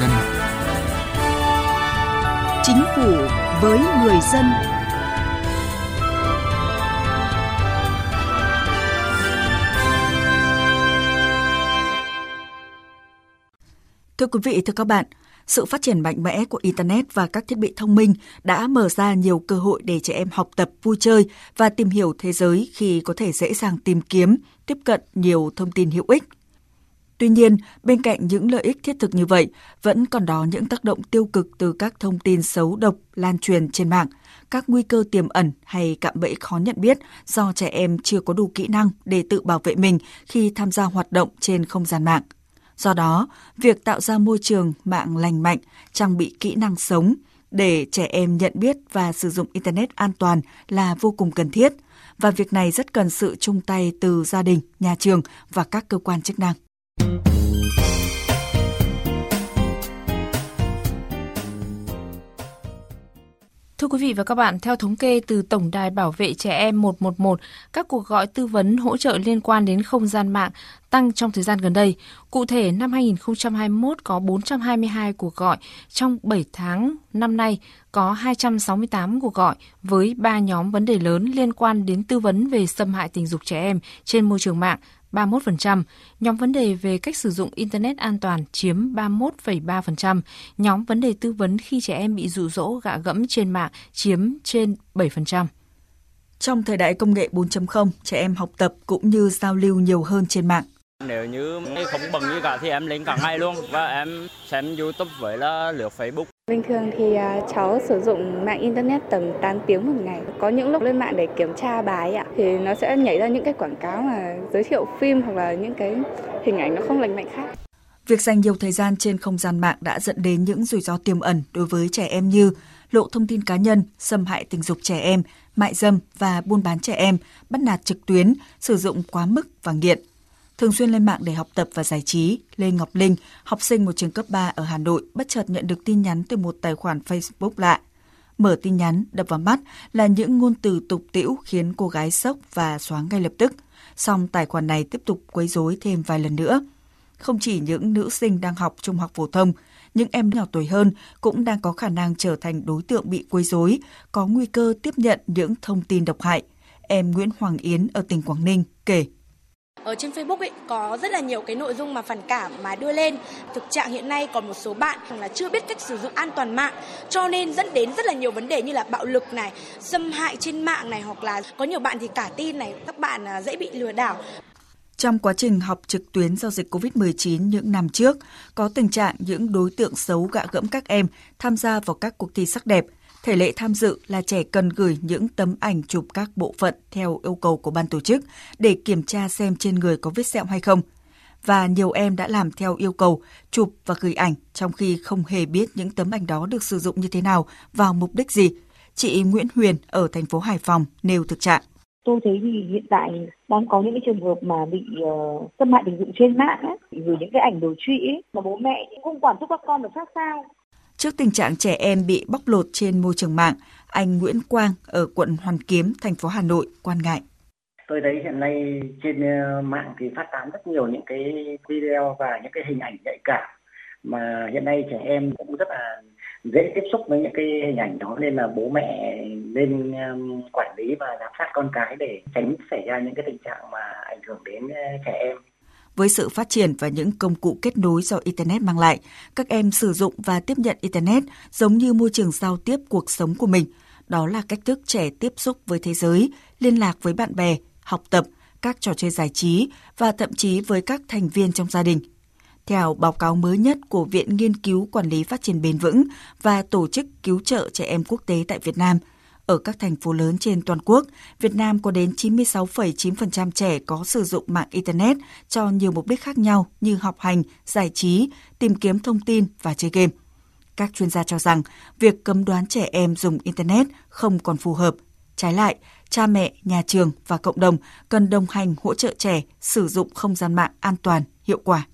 dân. Chính phủ với người dân. Thưa quý vị, thưa các bạn, sự phát triển mạnh mẽ của Internet và các thiết bị thông minh đã mở ra nhiều cơ hội để trẻ em học tập, vui chơi và tìm hiểu thế giới khi có thể dễ dàng tìm kiếm, tiếp cận nhiều thông tin hữu ích. Tuy nhiên, bên cạnh những lợi ích thiết thực như vậy, vẫn còn đó những tác động tiêu cực từ các thông tin xấu độc lan truyền trên mạng, các nguy cơ tiềm ẩn hay cạm bẫy khó nhận biết do trẻ em chưa có đủ kỹ năng để tự bảo vệ mình khi tham gia hoạt động trên không gian mạng. Do đó, việc tạo ra môi trường mạng lành mạnh, trang bị kỹ năng sống để trẻ em nhận biết và sử dụng Internet an toàn là vô cùng cần thiết. Và việc này rất cần sự chung tay từ gia đình, nhà trường và các cơ quan chức năng. Thưa quý vị và các bạn, theo thống kê từ Tổng đài Bảo vệ Trẻ Em 111, các cuộc gọi tư vấn hỗ trợ liên quan đến không gian mạng tăng trong thời gian gần đây. Cụ thể, năm 2021 có 422 cuộc gọi, trong 7 tháng năm nay có 268 cuộc gọi với 3 nhóm vấn đề lớn liên quan đến tư vấn về xâm hại tình dục trẻ em trên môi trường mạng 31%, nhóm vấn đề về cách sử dụng Internet an toàn chiếm 31,3%, nhóm vấn đề tư vấn khi trẻ em bị dụ dỗ gạ gẫm trên mạng chiếm trên 7%. Trong thời đại công nghệ 4.0, trẻ em học tập cũng như giao lưu nhiều hơn trên mạng. Nếu như không bận gì cả thì em lên cả ngày luôn và em xem YouTube với là lướt Facebook. Bình thường thì à, cháu sử dụng mạng internet tầm 8 tiếng một ngày. Có những lúc lên mạng để kiểm tra bài ạ thì nó sẽ nhảy ra những cái quảng cáo mà giới thiệu phim hoặc là những cái hình ảnh nó không lành mạnh khác. Việc dành nhiều thời gian trên không gian mạng đã dẫn đến những rủi ro tiềm ẩn đối với trẻ em như lộ thông tin cá nhân, xâm hại tình dục trẻ em, mại dâm và buôn bán trẻ em, bắt nạt trực tuyến, sử dụng quá mức và nghiện thường xuyên lên mạng để học tập và giải trí, Lê Ngọc Linh, học sinh một trường cấp 3 ở Hà Nội, bất chợt nhận được tin nhắn từ một tài khoản Facebook lạ. Mở tin nhắn, đập vào mắt là những ngôn từ tục tĩu khiến cô gái sốc và xóa ngay lập tức. Song tài khoản này tiếp tục quấy rối thêm vài lần nữa. Không chỉ những nữ sinh đang học trung học phổ thông, những em nhỏ tuổi hơn cũng đang có khả năng trở thành đối tượng bị quấy rối, có nguy cơ tiếp nhận những thông tin độc hại. Em Nguyễn Hoàng Yến ở tỉnh Quảng Ninh kể ở trên Facebook ấy có rất là nhiều cái nội dung mà phản cảm mà đưa lên. Thực trạng hiện nay còn một số bạn là chưa biết cách sử dụng an toàn mạng cho nên dẫn đến rất là nhiều vấn đề như là bạo lực này, xâm hại trên mạng này hoặc là có nhiều bạn thì cả tin này, các bạn à, dễ bị lừa đảo. Trong quá trình học trực tuyến do dịch COVID-19 những năm trước, có tình trạng những đối tượng xấu gạ gẫm các em tham gia vào các cuộc thi sắc đẹp, Thể lệ tham dự là trẻ cần gửi những tấm ảnh chụp các bộ phận theo yêu cầu của ban tổ chức để kiểm tra xem trên người có vết sẹo hay không. Và nhiều em đã làm theo yêu cầu, chụp và gửi ảnh trong khi không hề biết những tấm ảnh đó được sử dụng như thế nào, vào mục đích gì. Chị Nguyễn Huyền ở thành phố Hải Phòng nêu thực trạng tôi thấy thì hiện tại đang có những cái trường hợp mà bị uh, xâm hại tình dục trên mạng ấy, gửi những cái ảnh đồ trụy ấy, mà bố mẹ cũng không quản thúc các con được sát sao Trước tình trạng trẻ em bị bóc lột trên môi trường mạng, anh Nguyễn Quang ở quận Hoàn Kiếm, thành phố Hà Nội quan ngại. Tôi thấy hiện nay trên ờ, mạng thì phát tán rất nhiều những cái video và những cái hình ảnh nhạy cảm mà hiện nay trẻ em cũng rất là dễ tiếp xúc với những cái hình ảnh đó nên là bố mẹ nên quản lý và giám sát con cái để tránh xảy ra những cái tình trạng mà ảnh hưởng đến ờ, trẻ em với sự phát triển và những công cụ kết nối do Internet mang lại, các em sử dụng và tiếp nhận Internet giống như môi trường giao tiếp cuộc sống của mình. Đó là cách thức trẻ tiếp xúc với thế giới, liên lạc với bạn bè, học tập, các trò chơi giải trí và thậm chí với các thành viên trong gia đình. Theo báo cáo mới nhất của Viện Nghiên cứu Quản lý Phát triển Bền vững và Tổ chức Cứu trợ Trẻ Em Quốc tế tại Việt Nam – ở các thành phố lớn trên toàn quốc, Việt Nam có đến 96,9% trẻ có sử dụng mạng Internet cho nhiều mục đích khác nhau như học hành, giải trí, tìm kiếm thông tin và chơi game. Các chuyên gia cho rằng việc cấm đoán trẻ em dùng Internet không còn phù hợp. Trái lại, cha mẹ, nhà trường và cộng đồng cần đồng hành hỗ trợ trẻ sử dụng không gian mạng an toàn, hiệu quả.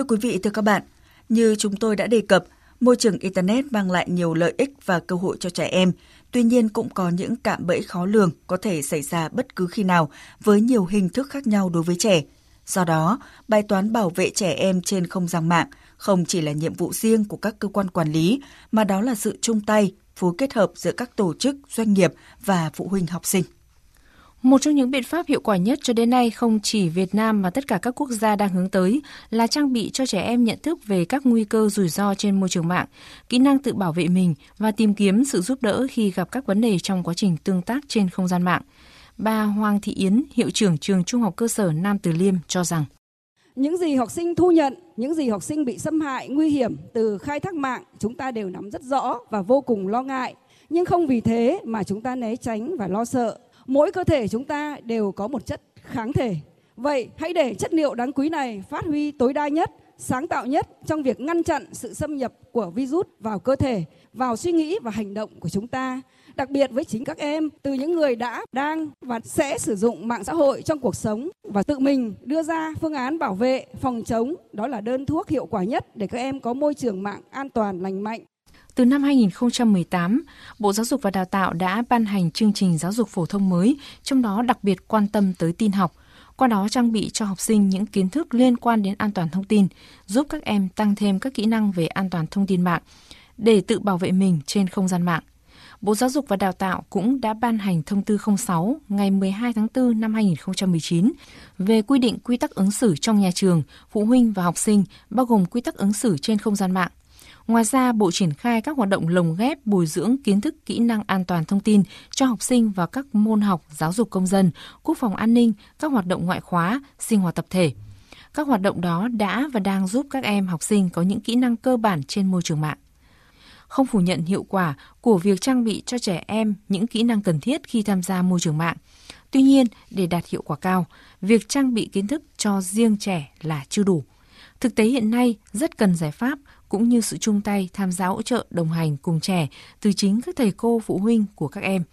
Thưa quý vị, thưa các bạn, như chúng tôi đã đề cập, Môi trường Internet mang lại nhiều lợi ích và cơ hội cho trẻ em, tuy nhiên cũng có những cạm bẫy khó lường có thể xảy ra bất cứ khi nào với nhiều hình thức khác nhau đối với trẻ. Do đó, bài toán bảo vệ trẻ em trên không gian mạng không chỉ là nhiệm vụ riêng của các cơ quan quản lý, mà đó là sự chung tay, phối kết hợp giữa các tổ chức, doanh nghiệp và phụ huynh học sinh. Một trong những biện pháp hiệu quả nhất cho đến nay không chỉ Việt Nam mà tất cả các quốc gia đang hướng tới là trang bị cho trẻ em nhận thức về các nguy cơ rủi ro trên môi trường mạng, kỹ năng tự bảo vệ mình và tìm kiếm sự giúp đỡ khi gặp các vấn đề trong quá trình tương tác trên không gian mạng. Bà Hoàng Thị Yến, hiệu trưởng trường Trung học cơ sở Nam Từ Liêm cho rằng những gì học sinh thu nhận, những gì học sinh bị xâm hại nguy hiểm từ khai thác mạng chúng ta đều nắm rất rõ và vô cùng lo ngại. Nhưng không vì thế mà chúng ta né tránh và lo sợ mỗi cơ thể chúng ta đều có một chất kháng thể. Vậy hãy để chất liệu đáng quý này phát huy tối đa nhất, sáng tạo nhất trong việc ngăn chặn sự xâm nhập của virus vào cơ thể, vào suy nghĩ và hành động của chúng ta. Đặc biệt với chính các em, từ những người đã, đang và sẽ sử dụng mạng xã hội trong cuộc sống và tự mình đưa ra phương án bảo vệ, phòng chống, đó là đơn thuốc hiệu quả nhất để các em có môi trường mạng an toàn, lành mạnh từ năm 2018, Bộ Giáo dục và Đào tạo đã ban hành chương trình giáo dục phổ thông mới, trong đó đặc biệt quan tâm tới tin học, qua đó trang bị cho học sinh những kiến thức liên quan đến an toàn thông tin, giúp các em tăng thêm các kỹ năng về an toàn thông tin mạng để tự bảo vệ mình trên không gian mạng. Bộ Giáo dục và Đào tạo cũng đã ban hành thông tư 06 ngày 12 tháng 4 năm 2019 về quy định quy tắc ứng xử trong nhà trường, phụ huynh và học sinh, bao gồm quy tắc ứng xử trên không gian mạng Ngoài ra, Bộ triển khai các hoạt động lồng ghép bồi dưỡng kiến thức kỹ năng an toàn thông tin cho học sinh vào các môn học giáo dục công dân, quốc phòng an ninh, các hoạt động ngoại khóa, sinh hoạt tập thể. Các hoạt động đó đã và đang giúp các em học sinh có những kỹ năng cơ bản trên môi trường mạng. Không phủ nhận hiệu quả của việc trang bị cho trẻ em những kỹ năng cần thiết khi tham gia môi trường mạng. Tuy nhiên, để đạt hiệu quả cao, việc trang bị kiến thức cho riêng trẻ là chưa đủ. Thực tế hiện nay rất cần giải pháp cũng như sự chung tay tham gia hỗ trợ đồng hành cùng trẻ từ chính các thầy cô phụ huynh của các em.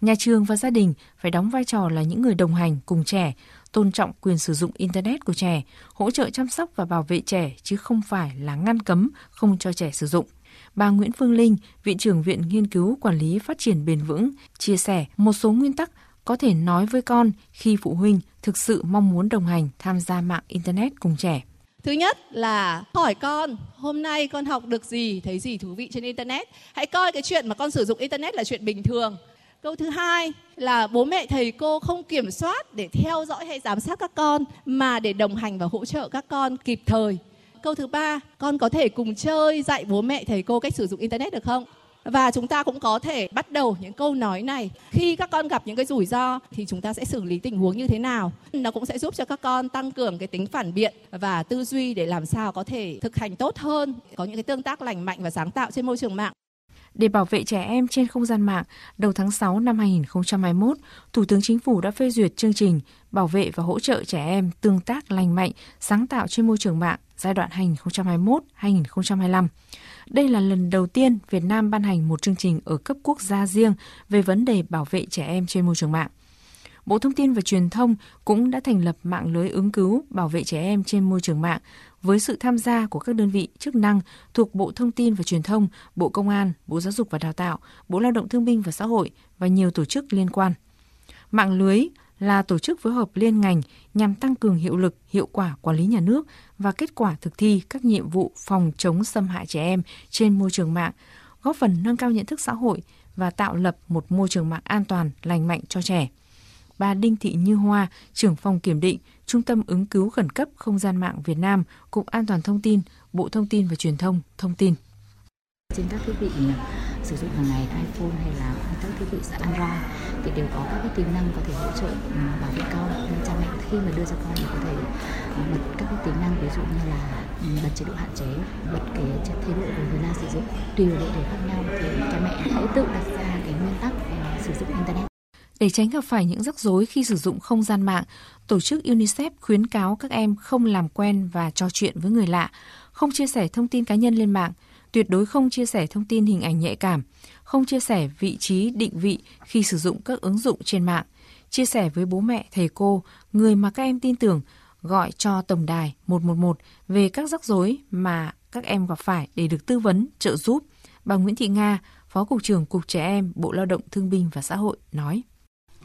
Nhà trường và gia đình phải đóng vai trò là những người đồng hành cùng trẻ, tôn trọng quyền sử dụng Internet của trẻ, hỗ trợ chăm sóc và bảo vệ trẻ chứ không phải là ngăn cấm không cho trẻ sử dụng. Bà Nguyễn Phương Linh, Viện trưởng Viện Nghiên cứu Quản lý Phát triển Bền vững, chia sẻ một số nguyên tắc có thể nói với con khi phụ huynh thực sự mong muốn đồng hành tham gia mạng Internet cùng trẻ. Thứ nhất là hỏi con hôm nay con học được gì, thấy gì thú vị trên internet. Hãy coi cái chuyện mà con sử dụng internet là chuyện bình thường. Câu thứ hai là bố mẹ thầy cô không kiểm soát để theo dõi hay giám sát các con mà để đồng hành và hỗ trợ các con kịp thời. Câu thứ ba, con có thể cùng chơi dạy bố mẹ thầy cô cách sử dụng internet được không? Và chúng ta cũng có thể bắt đầu những câu nói này. Khi các con gặp những cái rủi ro thì chúng ta sẽ xử lý tình huống như thế nào? Nó cũng sẽ giúp cho các con tăng cường cái tính phản biện và tư duy để làm sao có thể thực hành tốt hơn có những cái tương tác lành mạnh và sáng tạo trên môi trường mạng. Để bảo vệ trẻ em trên không gian mạng, đầu tháng 6 năm 2021, Thủ tướng Chính phủ đã phê duyệt chương trình bảo vệ và hỗ trợ trẻ em tương tác lành mạnh, sáng tạo trên môi trường mạng giai đoạn 2021-2025. Đây là lần đầu tiên Việt Nam ban hành một chương trình ở cấp quốc gia riêng về vấn đề bảo vệ trẻ em trên môi trường mạng. Bộ Thông tin và Truyền thông cũng đã thành lập mạng lưới ứng cứu bảo vệ trẻ em trên môi trường mạng với sự tham gia của các đơn vị chức năng thuộc Bộ Thông tin và Truyền thông, Bộ Công an, Bộ Giáo dục và Đào tạo, Bộ Lao động Thương binh và Xã hội và nhiều tổ chức liên quan. Mạng lưới là tổ chức phối hợp liên ngành nhằm tăng cường hiệu lực, hiệu quả quản lý nhà nước và kết quả thực thi các nhiệm vụ phòng chống xâm hại trẻ em trên môi trường mạng, góp phần nâng cao nhận thức xã hội và tạo lập một môi trường mạng an toàn, lành mạnh cho trẻ. Bà Đinh Thị Như Hoa, trưởng phòng kiểm định, Trung tâm ứng cứu khẩn cấp không gian mạng Việt Nam, Cục An toàn Thông tin, Bộ Thông tin và Truyền thông, thông tin. Trên các thiết bị ừ, sử dụng hàng ngày iPhone hay là các thiết bị Android thì đều có các cái tính năng có thể hỗ trợ ừ, bảo vệ con nên cha mẹ khi mà đưa cho con thì có thể ờ, bật các cái tính năng ví dụ như là ừ, bật chế độ hạn chế bật cái chế độ của thời gian sử dụng tùy vào độ tuổi khác nhau thì cha mẹ hãy tự đặt ra cái nguyên tắc ờ, sử dụng internet. Để tránh gặp phải những rắc rối khi sử dụng không gian mạng, tổ chức UNICEF khuyến cáo các em không làm quen và trò chuyện với người lạ, không chia sẻ thông tin cá nhân lên mạng, tuyệt đối không chia sẻ thông tin hình ảnh nhạy cảm, không chia sẻ vị trí định vị khi sử dụng các ứng dụng trên mạng, chia sẻ với bố mẹ, thầy cô, người mà các em tin tưởng, gọi cho tổng đài 111 về các rắc rối mà các em gặp phải để được tư vấn, trợ giúp. Bà Nguyễn Thị Nga, Phó Cục trưởng Cục Trẻ Em, Bộ Lao động Thương binh và Xã hội nói.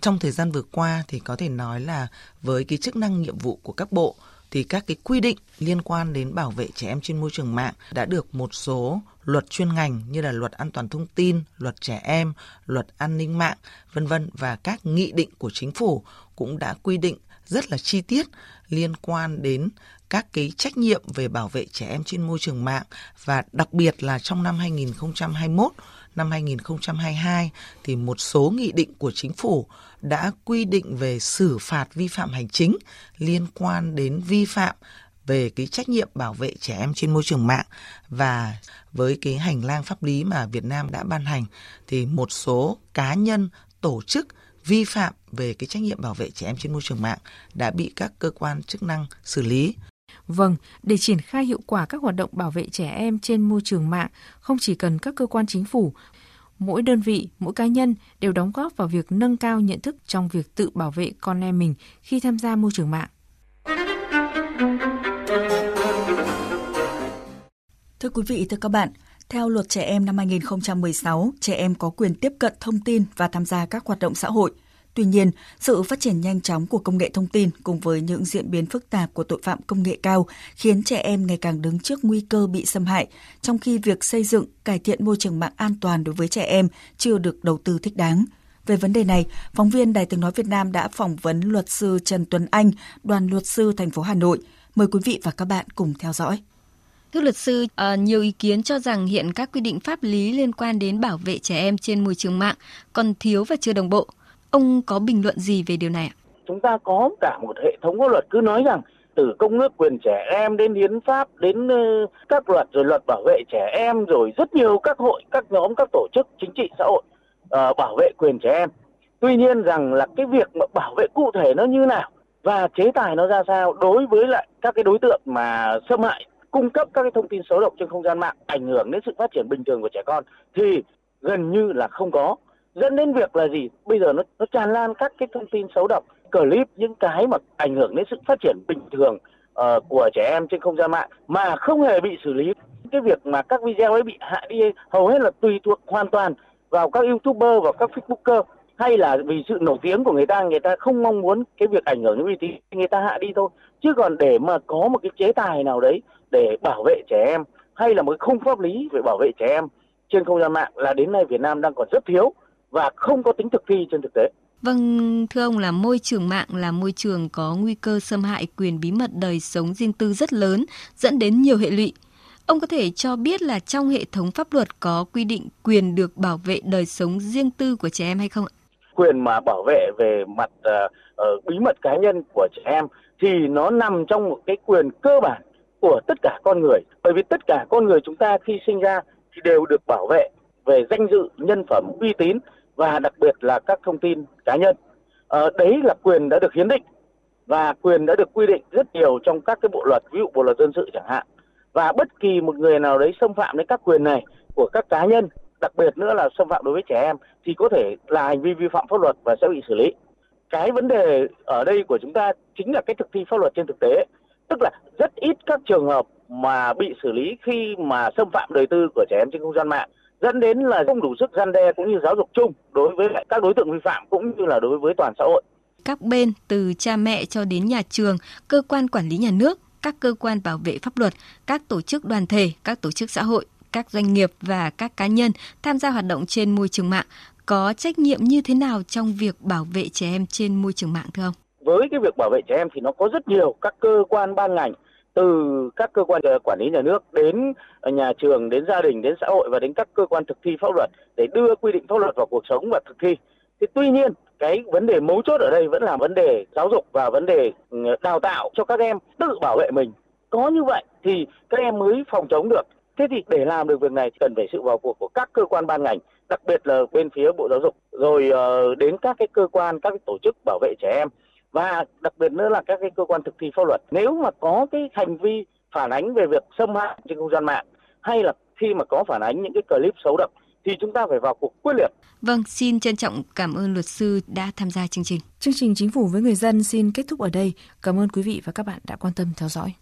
Trong thời gian vừa qua thì có thể nói là với cái chức năng nhiệm vụ của các bộ thì các cái quy định liên quan đến bảo vệ trẻ em trên môi trường mạng đã được một số luật chuyên ngành như là luật an toàn thông tin, luật trẻ em, luật an ninh mạng, vân vân. Và các nghị định của chính phủ cũng đã quy định rất là chi tiết liên quan đến các cái trách nhiệm về bảo vệ trẻ em trên môi trường mạng. Và đặc biệt là trong năm 2021 năm 2022 thì một số nghị định của chính phủ đã quy định về xử phạt vi phạm hành chính liên quan đến vi phạm về cái trách nhiệm bảo vệ trẻ em trên môi trường mạng và với cái hành lang pháp lý mà Việt Nam đã ban hành thì một số cá nhân, tổ chức vi phạm về cái trách nhiệm bảo vệ trẻ em trên môi trường mạng đã bị các cơ quan chức năng xử lý. Vâng, để triển khai hiệu quả các hoạt động bảo vệ trẻ em trên môi trường mạng, không chỉ cần các cơ quan chính phủ, mỗi đơn vị, mỗi cá nhân đều đóng góp vào việc nâng cao nhận thức trong việc tự bảo vệ con em mình khi tham gia môi trường mạng. Thưa quý vị, thưa các bạn, theo luật trẻ em năm 2016, trẻ em có quyền tiếp cận thông tin và tham gia các hoạt động xã hội. Tuy nhiên, sự phát triển nhanh chóng của công nghệ thông tin cùng với những diễn biến phức tạp của tội phạm công nghệ cao khiến trẻ em ngày càng đứng trước nguy cơ bị xâm hại, trong khi việc xây dựng, cải thiện môi trường mạng an toàn đối với trẻ em chưa được đầu tư thích đáng. Về vấn đề này, phóng viên Đài Tiếng Nói Việt Nam đã phỏng vấn luật sư Trần Tuấn Anh, đoàn luật sư thành phố Hà Nội. Mời quý vị và các bạn cùng theo dõi. Thưa luật sư, à, nhiều ý kiến cho rằng hiện các quy định pháp lý liên quan đến bảo vệ trẻ em trên môi trường mạng còn thiếu và chưa đồng bộ. Ông có bình luận gì về điều này ạ? Chúng ta có cả một hệ thống pháp luật cứ nói rằng từ công ước quyền trẻ em đến hiến pháp đến ờ, các luật rồi luật bảo vệ trẻ em rồi rất nhiều các hội các nhóm các tổ chức chính trị xã hội uh, bảo vệ quyền trẻ em tuy nhiên rằng là cái việc mà bảo vệ cụ thể nó như nào và chế tài nó ra sao đối với lại các cái đối tượng mà xâm hại cung cấp các cái thông tin xấu độc trên không gian mạng ảnh hưởng đến sự phát triển bình thường của trẻ con thì gần như là không có dẫn đến việc là gì? Bây giờ nó nó tràn lan các cái thông tin xấu độc clip những cái mà ảnh hưởng đến sự phát triển bình thường uh, của trẻ em trên không gian mạng mà không hề bị xử lý. Cái việc mà các video ấy bị hạ đi hầu hết là tùy thuộc hoàn toàn vào các youtuber và các facebooker hay là vì sự nổi tiếng của người ta người ta không mong muốn cái việc ảnh hưởng đến uy tín người ta hạ đi thôi. Chứ còn để mà có một cái chế tài nào đấy để bảo vệ trẻ em hay là một cái khung pháp lý về bảo vệ trẻ em trên không gian mạng là đến nay Việt Nam đang còn rất thiếu và không có tính thực thi trên thực tế. Vâng, thưa ông là môi trường mạng là môi trường có nguy cơ xâm hại quyền bí mật đời sống riêng tư rất lớn, dẫn đến nhiều hệ lụy. Ông có thể cho biết là trong hệ thống pháp luật có quy định quyền được bảo vệ đời sống riêng tư của trẻ em hay không ạ? Quyền mà bảo vệ về mặt uh, uh, bí mật cá nhân của trẻ em thì nó nằm trong một cái quyền cơ bản của tất cả con người. Bởi vì tất cả con người chúng ta khi sinh ra thì đều được bảo vệ về danh dự, nhân phẩm, uy tín và đặc biệt là các thông tin cá nhân. Ờ, đấy là quyền đã được hiến định và quyền đã được quy định rất nhiều trong các cái bộ luật, ví dụ bộ luật dân sự chẳng hạn. Và bất kỳ một người nào đấy xâm phạm đến các quyền này của các cá nhân, đặc biệt nữa là xâm phạm đối với trẻ em thì có thể là hành vi vi phạm pháp luật và sẽ bị xử lý. Cái vấn đề ở đây của chúng ta chính là cái thực thi pháp luật trên thực tế. Tức là rất ít các trường hợp mà bị xử lý khi mà xâm phạm đời tư của trẻ em trên không gian mạng dẫn đến là không đủ sức gian đe cũng như giáo dục chung đối với các đối tượng vi phạm cũng như là đối với toàn xã hội. Các bên từ cha mẹ cho đến nhà trường, cơ quan quản lý nhà nước, các cơ quan bảo vệ pháp luật, các tổ chức đoàn thể, các tổ chức xã hội, các doanh nghiệp và các cá nhân tham gia hoạt động trên môi trường mạng có trách nhiệm như thế nào trong việc bảo vệ trẻ em trên môi trường mạng thưa ông? Với cái việc bảo vệ trẻ em thì nó có rất nhiều các cơ quan ban ngành từ các cơ quan ờ, quản lý nhà nước đến ờ, nhà trường, đến gia đình, đến xã hội và đến các cơ quan thực thi pháp luật để đưa quy định pháp luật vào cuộc sống và thực thi. Thì tuy nhiên, cái vấn đề mấu chốt ở đây vẫn là vấn đề giáo dục và vấn đề ừ, đào tạo cho các em tự bảo vệ mình. Có như vậy thì các em mới phòng chống được. Thế thì để làm được việc này, cần phải sự vào cuộc của các cơ quan ban ngành, đặc biệt là bên phía bộ giáo dục. Rồi ờ, đến các cái cơ quan, các cái tổ chức bảo vệ trẻ em và đặc biệt nữa là các cái cơ quan thực thi pháp luật nếu mà có cái hành vi phản ánh về việc xâm hại trên không gian mạng hay là khi mà có phản ánh những cái clip xấu độc thì chúng ta phải vào cuộc quyết liệt. Vâng, xin trân trọng cảm ơn luật sư đã tham gia chương trình. Chương trình Chính phủ với người dân xin kết thúc ở đây. Cảm ơn quý vị và các bạn đã quan tâm theo dõi.